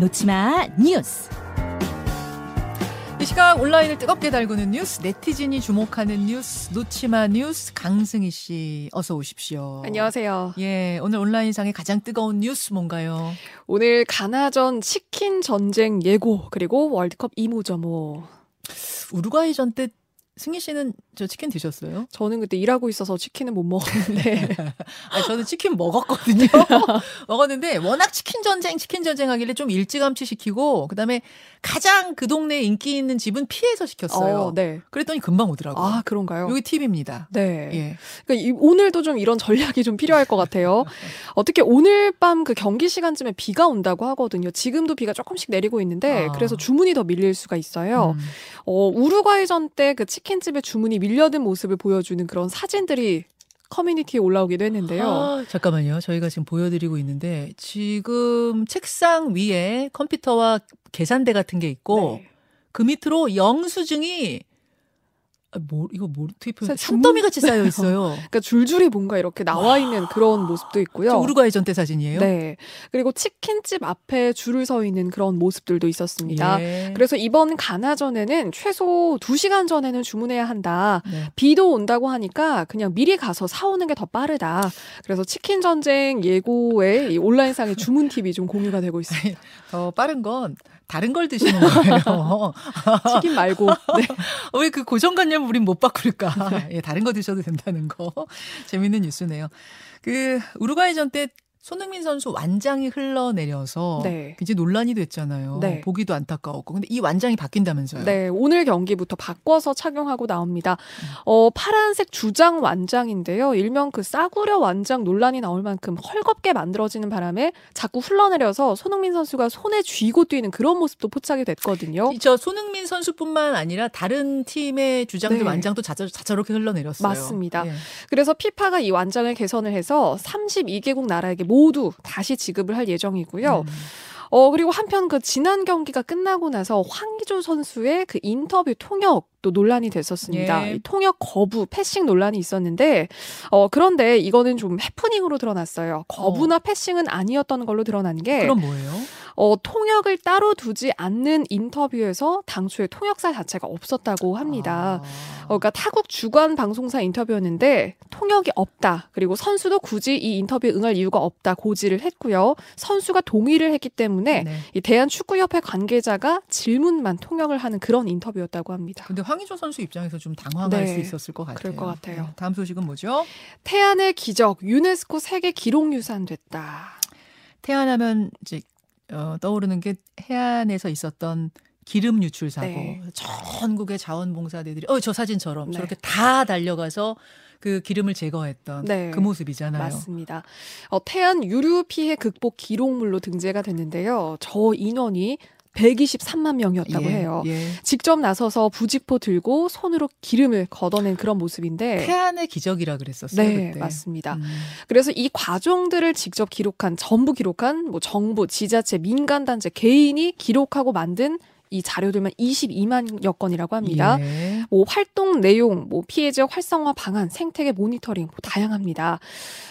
놓치마 뉴스. 이 시각 온라인을 뜨겁게 달구는 뉴스, 네티즌이 주목하는 뉴스, 놓치마 뉴스 강승희 씨 어서 오십시오. 안녕하세요. 예, 오늘 온라인상의 가장 뜨거운 뉴스 뭔가요? 오늘 가나전 치킨 전쟁 예고 그리고 월드컵 이모저모. 우루과이전 때 승희 씨는 저 치킨 드셨어요? 저는 그때 일하고 있어서 치킨은 못 먹었는데. 아, 저는 치킨 먹었거든요. 먹었는데 워낙 치킨 전쟁, 치킨 전쟁 하길래 좀 일찌감치 시키고 그다음에 가장 그 동네에 인기 있는 집은 피해서 시켰어요. 어, 네. 그랬더니 금방 오더라고요. 아, 그런가요? 여기 팁입니다. 네. 예. 그러니까 이, 오늘도 좀 이런 전략이 좀 필요할 것 같아요. 어떻게 오늘 밤 그 경기 시간쯤에 비가 온다고 하거든요. 지금도 비가 조금씩 내리고 있는데 아. 그래서 주문이 더 밀릴 수가 있어요. 음. 어, 우루과이전 때 그 치킨 집에 주문이 밀려든 모습을 보여주는 그런 사진들이 커뮤니티에 올라오기도 했는데요. 아, 잠깐만요. 저희가 지금 보여드리고 있는데 지금 책상 위에 컴퓨터와 계산대 같은 게 있고 네. 그 밑으로 영수증이 아, 뭐 이거 뭐 어떻게 표현? 산더미 같이 쌓여 있어요. 그러니까 줄줄이 뭔가 이렇게 나와 있는 그런 모습도 있고요. 저 우루과이 전때 사진이에요. 네. 그리고 치킨집 앞에 줄을 서 있는 그런 모습들도 있었습니다. 예. 그래서 이번 가나전에는 최소 2시간 전에는 주문해야 한다. 네. 비도 온다고 하니까 그냥 미리 가서 사오는 게 더 빠르다. 그래서 치킨 전쟁 예고에 이 온라인상의 주문 팁이 좀 공유가 되고 있습니다. 더 빠른 건 다른 걸 드시는 거예요. 치킨 말고. 네. 왜그 고정관념 우린 못 바꿀까? 예, 다른 거 드셔도 된다는 거. 재밌는 뉴스네요. 그 우루과이전 때 손흥민 선수 완장이 흘러내려서 네. 굉장히 논란이 됐잖아요. 네. 보기도 안타까웠고. 근데 이 완장이 바뀐다면서요? 네, 오늘 경기부터 바꿔서 착용하고 나옵니다. 어, 파란색 주장 완장인데요. 일명 그 싸구려 완장 논란이 나올 만큼 헐겁게 만들어지는 바람에 자꾸 흘러내려서 손흥민 선수가 손에 쥐고 뛰는 그런 모습도 포착이 됐거든요. 저 손흥민 선수뿐만 아니라 다른 팀의 주장들 네. 완장도 자자, 자자롭게 흘러내렸어요. 맞습니다. 예. 그래서 피파가 이 완장을 개선을 해서 32개국 나라에게 모두 다시 지급을 할 예정이고요. 음. 어, 그리고 한편 그 지난 경기가 끝나고 나서 황기조 선수의 그 인터뷰 통역도 논란이 됐었습니다. 예. 이 통역 거부, 패싱 논란이 있었는데, 어, 그런데 이거는 좀 해프닝으로 드러났어요. 거부나 패싱은 아니었던 걸로 드러난 게, 그럼 뭐예요? 어, 통역을 따로 두지 않는 인터뷰에서 당초에 통역사 자체가 없었다고 합니다. 아. 어, 그러니까 타국 주관 방송사 인터뷰였는데 통역이 없다. 그리고 선수도 굳이 이 인터뷰에 응할 이유가 없다. 고지를 했고요. 선수가 동의를 했기 때문에 네. 이 대한축구협회 관계자가 질문만 통역을 하는 그런 인터뷰였다고 합니다. 근데 황희조 선수 입장에서 좀 당황할 네, 수 있었을 것 같아요. 그럴 것 같아요. 네, 다음 소식은 뭐죠? 태안의 기적 유네스코 세계 기록유산 됐다. 태안하면 이제 어, 떠오르는 게 해안에서 있었던 기름 유출 사고. 네. 전국의 자원봉사대들이 어 저 사진처럼 네. 저렇게 다 달려가서 그 기름을 제거했던 네. 그 모습이잖아요. 맞습니다. 어, 태안 유류 피해 극복 기록물로 등재가 됐는데요. 저 인원이 123만 명이었다고 예, 해요. 예. 직접 나서서 부직포 들고 손으로 기름을 걷어낸 그런 모습인데 태안의 기적이라 그랬었어요. 네, 그때. 맞습니다. 음. 그래서 이 과정들을 직접 기록한 전부 기록한 뭐 정부, 지자체, 민간 단체, 개인이 기록하고 만든 이 자료들만 22만여 건이라고 합니다. 예. 뭐 활동 내용, 뭐 피해 지역 활성화 방안, 생태계 모니터링 뭐 다양합니다.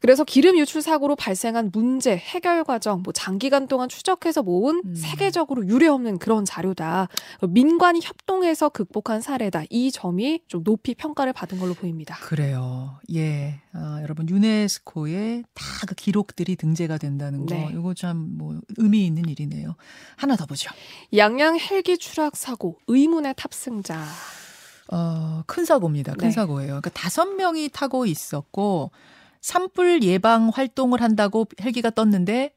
그래서 기름 유출 사고로 발생한 문제, 해결 과정, 뭐 장기간 동안 추적해서 모은 음. 세계적으로 유례 없는 그런 자료다. 민관이 협동해서 극복한 사례다. 이 점이 좀 높이 평가를 받은 걸로 보입니다. 그래요. 예. 아, 여러분 유네스코에 다 그 기록들이 등재가 된다는 거. 네. 이거 참 뭐 의미 있는 일이네요. 하나 더 보죠. 양양 헬기 추락 사고 의문의 탑승자. 어, 큰 사고입니다. 큰 네. 사고예요. 그러니까 다섯 명이 타고 있었고 산불 예방 활동을 한다고 헬기가 떴는데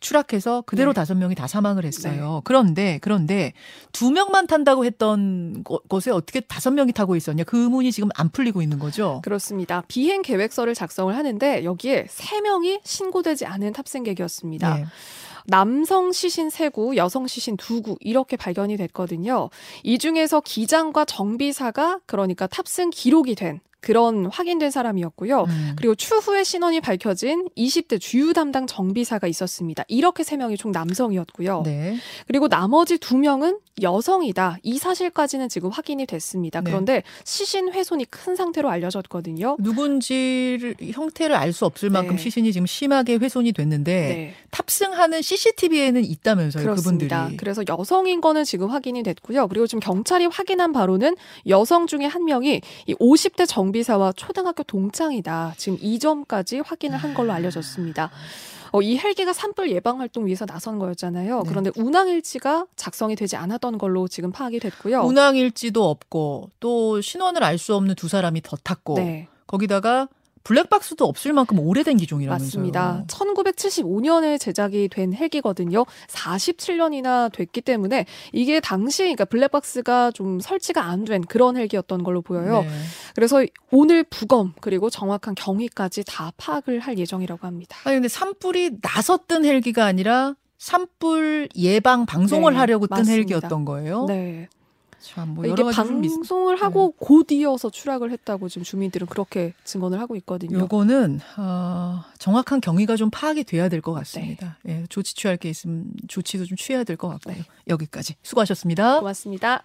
추락해서 그대로 네. 다섯 명이 다 사망을 했어요. 그런데 그런데 두 명만 탄다고 했던 거- 것에 어떻게 다섯 명이 타고 있었냐? 그 의문이 지금 안 풀리고 있는 거죠. 그렇습니다. 비행 계획서를 작성을 하는데 여기에 세 명이 신고되지 않은 탑승객이었습니다. 예. 남성 시신 3구, 여성 시신 2구 이렇게 발견이 됐거든요. 이 중에서 기장과 정비사가 그러니까 탑승 기록이 된 그런 확인된 사람이었고요. 음. 그리고 추후에 신원이 밝혀진 20대 주유 담당 정비사가 있었습니다. 이렇게 세 명이 총 남성이었고요. 네. 그리고 나머지 두 명은 여성이다. 이 사실까지는 지금 확인이 됐습니다. 네. 그런데 시신 훼손이 큰 상태로 알려졌거든요. 누군지 형태를 알 수 없을 만큼 네. 시신이 지금 심하게 훼손이 됐는데 네. 탑승하는 CCTV에는 있다면서요, 그렇습니다. 그분들이. 그래서 여성인 거는 지금 확인이 됐고요. 그리고 지금 경찰이 확인한 바로는 여성 중에 한 명이 이 50대 정 비사와 초등학교 동창이다. 지금 이 점까지 확인을 한 걸로 알려졌습니다. 어, 이 헬기가 산불 예방 활동 위해서 나선 거였잖아요. 네. 그런데 운항일지가 작성이 되지 않았던 걸로 지금 파악이 됐고요. 운항일지도 없고 또 신원을 알 수 없는 두 사람이 더 탔고 네. 거기다가 블랙박스도 없을 만큼 오래된 기종이라면서요. 맞습니다. 1975년에 제작이 된 헬기거든요. 47년이나 됐기 때문에 이게 당시 그러니까 블랙박스가 좀 설치가 안 된 그런 헬기였던 걸로 보여요. 네. 그래서 오늘 부검 그리고 정확한 경위까지 다 파악을 할 예정이라고 합니다. 아니 근데 산불이 나서 뜬 헬기가 아니라 산불 예방 방송을 네, 하려고 뜬 맞습니다. 헬기였던 거예요. 네. 뭐 이게 방송을 하고 네. 곧 이어서 추락을 했다고 지금 주민들은 그렇게 증언을 하고 있거든요. 요거는 어, 정확한 경위가 좀 파악이 돼야 될 것 같습니다. 네. 예, 조치 취할 게 있으면 조치도 좀 취해야 될 것 같고요. 네. 여기까지 수고하셨습니다. 고맙습니다.